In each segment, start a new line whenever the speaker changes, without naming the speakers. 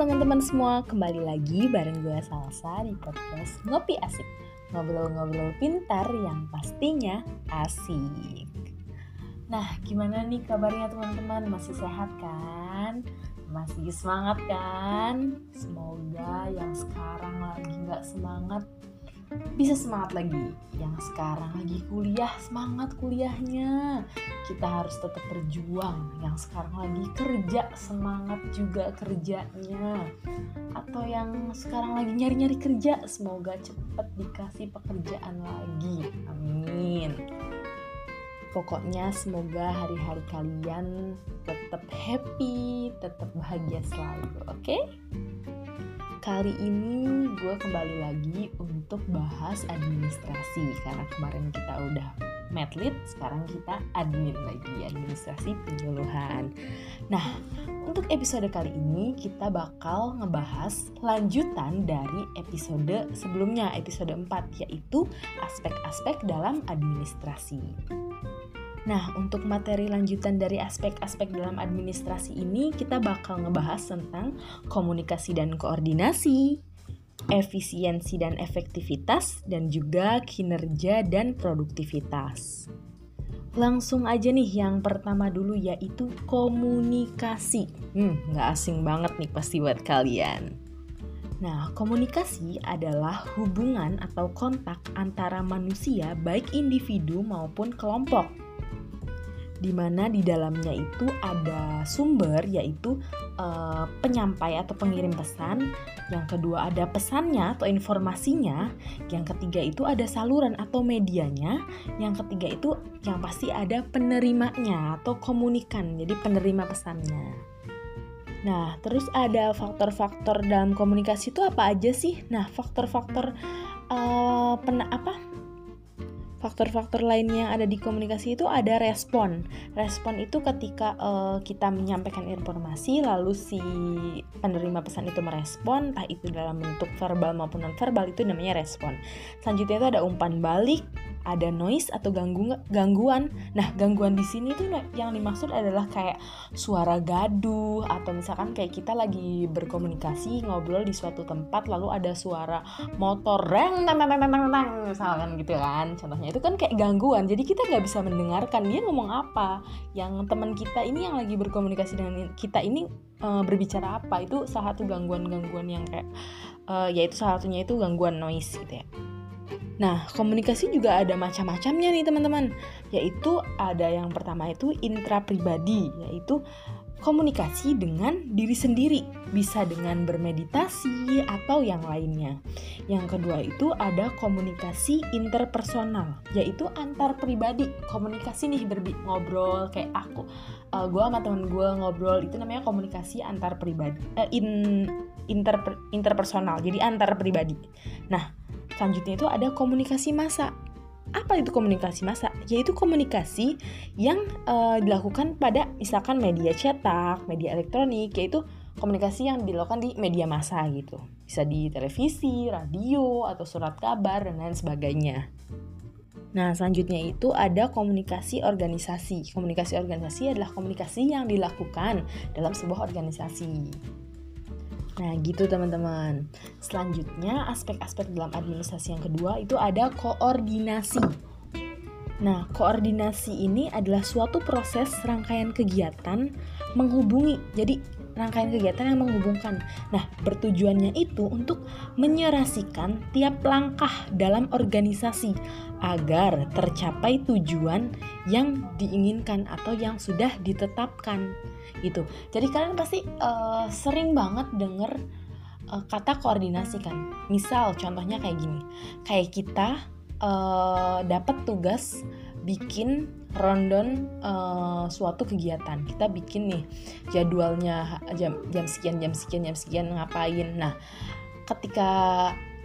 teman-teman semua, kembali lagi bareng gue Salsa di podcast Ngopi Asik Ngobrol-ngobrol pintar yang pastinya asik Nah, gimana nih kabarnya teman-teman? Masih sehat kan? Masih semangat kan? Semoga yang sekarang lagi gak semangat bisa semangat lagi. Yang sekarang lagi kuliah semangat kuliahnya. Kita harus tetap berjuang. Yang sekarang lagi kerja semangat juga kerjanya. Atau yang sekarang lagi nyari-nyari kerja semoga cepet dikasih pekerjaan lagi. Amin. Pokoknya semoga hari-hari kalian tetap happy tetap bahagia selalu oke? okay? Kali ini gue kembali lagi untuk bahas administrasi. Karena kemarin kita udah medlit, sekarang kita admin lagi Administrasi penyuluhan. Nah, untuk episode kali ini kita bakal ngebahas lanjutan dari episode sebelumnya Episode 4 yaitu aspek-aspek dalam administrasi Nah, untuk materi lanjutan dari aspek-aspek dalam administrasi ini, kita bakal ngebahas tentang komunikasi dan koordinasi, efisiensi dan efektivitas, dan juga kinerja dan produktivitas. Langsung aja nih yang pertama dulu yaitu komunikasi. Hmm, nggak asing banget nih pasti buat kalian. Nah, komunikasi adalah hubungan atau kontak antara manusia baik individu maupun kelompok di mana di dalamnya itu ada sumber yaitu uh, penyampai atau pengirim pesan, yang kedua ada pesannya atau informasinya, yang ketiga itu ada saluran atau medianya, yang ketiga itu yang pasti ada penerimanya atau komunikan, jadi penerima pesannya. Nah, terus ada faktor-faktor dalam komunikasi itu apa aja sih? Nah, faktor-faktor uh, apa? Faktor-faktor lainnya yang ada di komunikasi itu ada respon. Respon itu ketika uh, kita menyampaikan informasi lalu si penerima pesan itu merespon, entah itu dalam bentuk verbal maupun non verbal itu namanya respon. Selanjutnya itu ada umpan balik, ada noise atau ganggu gangguan. Nah, gangguan di sini tuh yang dimaksud adalah kayak suara gaduh atau misalkan kayak kita lagi berkomunikasi ngobrol di suatu tempat lalu ada suara motor reng tang tang tang tang misalkan gitu kan. Contohnya itu kan kayak gangguan. Jadi kita nggak bisa mendengarkan dia ngomong apa. Yang teman kita ini yang lagi berkomunikasi dengan kita ini uh, berbicara apa. Itu salah satu gangguan-gangguan yang kayak uh, yaitu salah satunya itu gangguan noise gitu ya. Nah, komunikasi juga ada macam-macamnya nih teman-teman. Yaitu ada yang pertama itu intra pribadi, yaitu komunikasi dengan diri sendiri, bisa dengan bermeditasi atau yang lainnya. Yang kedua itu ada komunikasi interpersonal, yaitu antar pribadi. Komunikasi nih berbi ngobrol kayak aku, uh, eh, gue sama temen gue ngobrol itu namanya komunikasi antar pribadi, uh, in inter interpersonal, jadi antar pribadi. Nah, Selanjutnya itu ada komunikasi massa. Apa itu komunikasi massa? Yaitu komunikasi yang uh, dilakukan pada misalkan media cetak, media elektronik, yaitu komunikasi yang dilakukan di media massa gitu. Bisa di televisi, radio, atau surat kabar, dan lain sebagainya. Nah, selanjutnya itu ada komunikasi organisasi. Komunikasi organisasi adalah komunikasi yang dilakukan dalam sebuah organisasi. Nah, gitu teman-teman. Selanjutnya, aspek-aspek dalam administrasi yang kedua itu ada koordinasi. Nah, koordinasi ini adalah suatu proses rangkaian kegiatan menghubungi. Jadi, rangkaian kegiatan yang menghubungkan. Nah, bertujuannya itu untuk menyerasikan tiap langkah dalam organisasi agar tercapai tujuan yang diinginkan atau yang sudah ditetapkan. Gitu. Jadi kalian pasti uh, sering banget denger uh, kata koordinasi kan. Misal contohnya kayak gini. Kayak kita uh, dapat tugas bikin rondon uh, suatu kegiatan kita bikin nih jadwalnya jam jam sekian jam sekian jam sekian ngapain nah ketika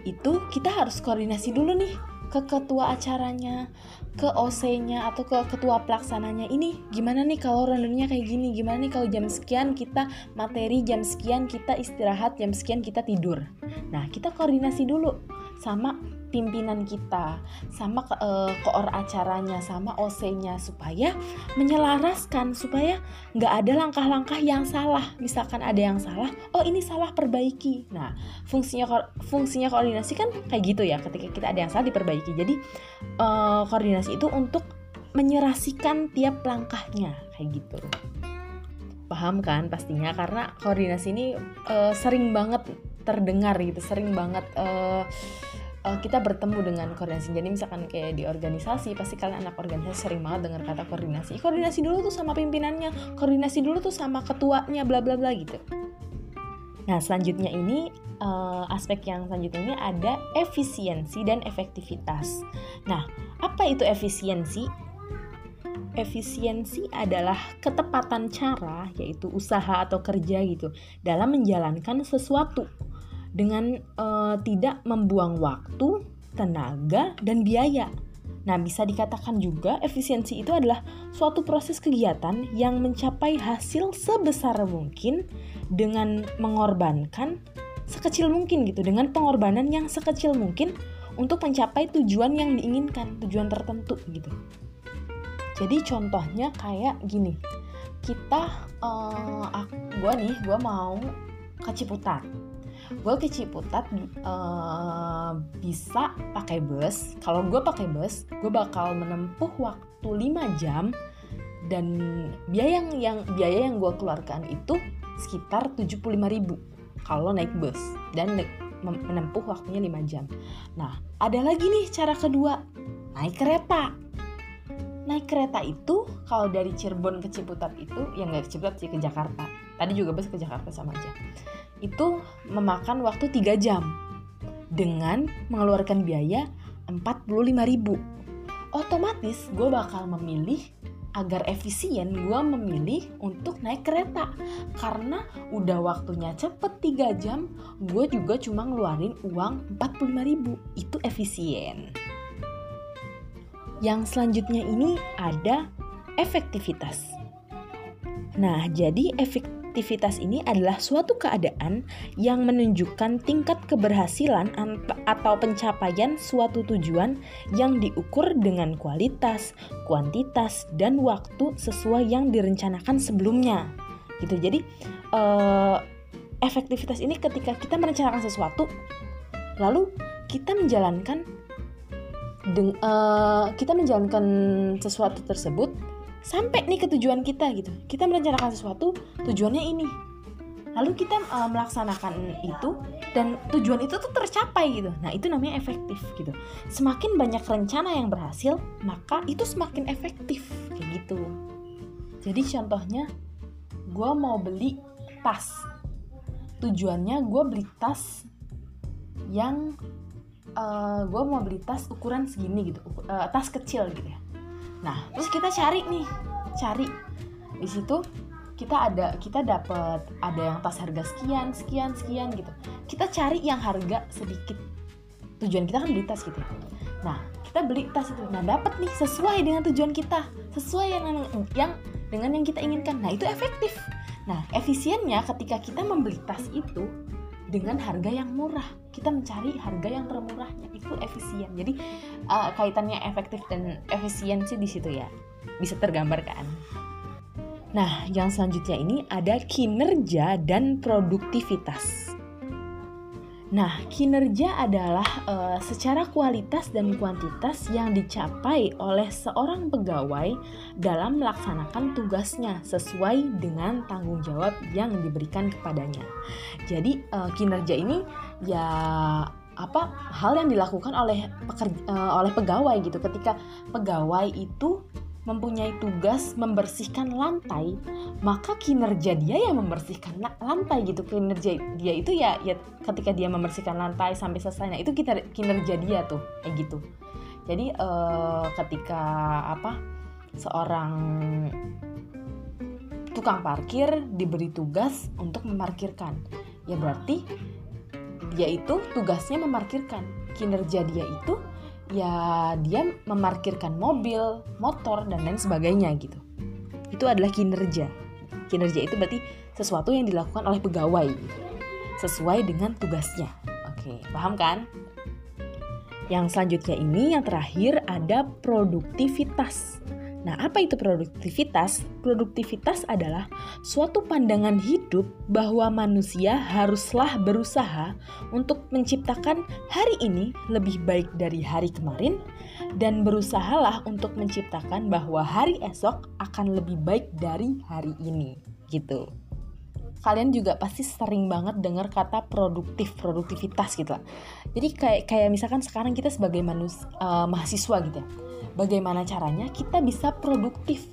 itu kita harus koordinasi dulu nih ke ketua acaranya, ke OC-nya atau ke ketua pelaksananya ini gimana nih kalau randonnya kayak gini, gimana nih kalau jam sekian kita materi, jam sekian kita istirahat, jam sekian kita tidur. Nah, kita koordinasi dulu. Sama pimpinan kita, sama ke, uh, koor acaranya, sama OC-nya supaya menyelaraskan supaya nggak ada langkah-langkah yang salah. Misalkan ada yang salah, oh ini salah perbaiki. Nah, fungsinya fungsinya koordinasi kan kayak gitu ya. Ketika kita ada yang salah diperbaiki. Jadi uh, koordinasi itu untuk menyerasikan tiap langkahnya kayak gitu. Paham kan pastinya karena koordinasi ini uh, sering banget terdengar gitu, sering banget uh, kita bertemu dengan koordinasi. Jadi misalkan kayak di organisasi, pasti kalian anak organisasi sering banget dengar kata koordinasi. Koordinasi dulu tuh sama pimpinannya, koordinasi dulu tuh sama ketuanya, bla bla bla gitu. Nah selanjutnya ini uh, aspek yang selanjutnya ada efisiensi dan efektivitas. Nah apa itu efisiensi? Efisiensi adalah ketepatan cara, yaitu usaha atau kerja gitu, dalam menjalankan sesuatu dengan uh, tidak membuang waktu, tenaga, dan biaya. Nah, bisa dikatakan juga efisiensi itu adalah suatu proses kegiatan yang mencapai hasil sebesar mungkin dengan mengorbankan sekecil mungkin gitu, dengan pengorbanan yang sekecil mungkin untuk mencapai tujuan yang diinginkan, tujuan tertentu gitu. Jadi contohnya kayak gini, kita, uh, gue nih, gue mau ke Ciputat gue ke Ciputat uh, bisa pakai bus kalau gue pakai bus gue bakal menempuh waktu 5 jam dan biaya yang, yang biaya yang gue keluarkan itu sekitar 75.000 kalau naik bus dan menempuh waktunya 5 jam. Nah, ada lagi nih cara kedua, naik kereta. Naik kereta itu kalau dari Cirebon ke Ciputat itu ya nggak ke Ciputat sih ke Jakarta. Tadi juga bus ke Jakarta sama aja itu memakan waktu 3 jam dengan mengeluarkan biaya 45.000. Otomatis gue bakal memilih agar efisien gue memilih untuk naik kereta. Karena udah waktunya cepet 3 jam gue juga cuma ngeluarin uang 45.000 itu efisien. Yang selanjutnya ini ada efektivitas. Nah jadi efek aktivitas ini adalah suatu keadaan yang menunjukkan tingkat keberhasilan atau pencapaian suatu tujuan yang diukur dengan kualitas, kuantitas, dan waktu sesuai yang direncanakan sebelumnya. Gitu. Jadi eh, efektivitas ini ketika kita merencanakan sesuatu, lalu kita menjalankan uh, kita menjalankan sesuatu tersebut sampai nih ke tujuan kita gitu. Kita merencanakan sesuatu tujuannya ini. Lalu kita uh, melaksanakan itu dan tujuan itu tuh tercapai gitu. Nah itu namanya efektif gitu. Semakin banyak rencana yang berhasil maka itu semakin efektif kayak gitu. Jadi contohnya gue mau beli tas. Tujuannya gue beli tas yang uh, gue mau beli tas ukuran segini gitu uh, tas kecil gitu ya. Nah, terus kita cari nih, cari. Di situ kita ada kita dapat ada yang tas harga sekian sekian sekian gitu. Kita cari yang harga sedikit. Tujuan kita kan beli tas gitu nah kita beli tas itu. Nah dapat nih sesuai dengan tujuan kita. Sesuai yang yang dengan yang kita inginkan. Nah itu efektif. Nah efisiennya ketika kita membeli tas itu dengan harga yang murah. Kita mencari harga yang termurahnya. Itu efisien. Jadi uh, kaitannya efektif dan efisiensi di situ ya. Bisa tergambar kan? Nah yang selanjutnya ini ada kinerja dan produktivitas Nah, kinerja adalah uh, secara kualitas dan kuantitas yang dicapai oleh seorang pegawai dalam melaksanakan tugasnya sesuai dengan tanggung jawab yang diberikan kepadanya. Jadi, uh, kinerja ini ya apa hal yang dilakukan oleh pekerja, uh, oleh pegawai gitu. Ketika pegawai itu mempunyai tugas membersihkan lantai, maka kinerja dia yang membersihkan lantai gitu. Kinerja dia itu ya ya ketika dia membersihkan lantai sampai selesai. Nah, itu kita kinerja dia tuh kayak gitu. Jadi uh, ketika apa seorang tukang parkir diberi tugas untuk memarkirkan, ya berarti dia itu tugasnya memarkirkan. Kinerja dia itu ya dia memarkirkan mobil, motor dan lain sebagainya gitu. Itu adalah kinerja. Kinerja itu berarti sesuatu yang dilakukan oleh pegawai gitu. sesuai dengan tugasnya. Oke, paham kan? Yang selanjutnya ini yang terakhir ada produktivitas. Nah, apa itu produktivitas? Produktivitas adalah suatu pandangan hidup bahwa manusia haruslah berusaha untuk menciptakan hari ini lebih baik dari hari kemarin dan berusahalah untuk menciptakan bahwa hari esok akan lebih baik dari hari ini gitu. Kalian juga pasti sering banget dengar kata produktif produktivitas gitu lah. Jadi kayak kayak misalkan sekarang kita sebagai manus uh, mahasiswa gitu ya bagaimana caranya kita bisa produktif?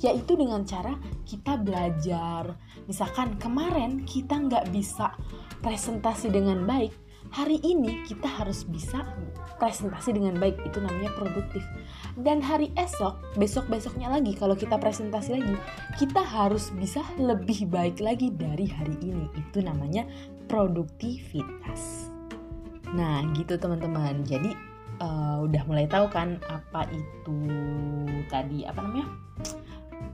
Yaitu dengan cara kita belajar. Misalkan kemarin kita nggak bisa presentasi dengan baik hari ini kita harus bisa presentasi dengan baik. Itu namanya produktif. Dan hari esok besok besoknya lagi kalau kita presentasi lagi kita harus bisa lebih baik lagi dari hari ini. Itu namanya produktivitas. Nah gitu teman-teman. Jadi uh, udah mulai tahu kan apa itu tadi apa namanya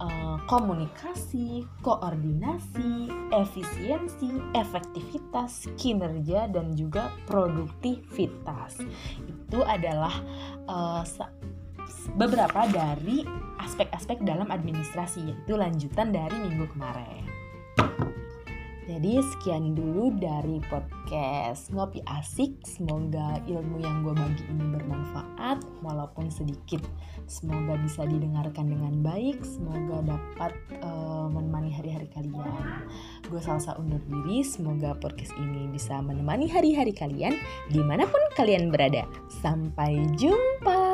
uh, komunikasi, koordinasi, efisiensi, efektivitas, kinerja, dan juga produktivitas. Itu adalah uh, beberapa dari aspek-aspek dalam administrasi, yaitu lanjutan dari minggu kemarin. Jadi sekian dulu dari podcast Ngopi Asik. Semoga ilmu yang gue bagi ini bermanfaat walaupun sedikit. Semoga bisa didengarkan dengan baik. Semoga dapat uh, menemani hari-hari kalian. Gue salsa undur diri. Semoga podcast ini bisa menemani hari-hari kalian di mana pun kalian berada. Sampai jumpa.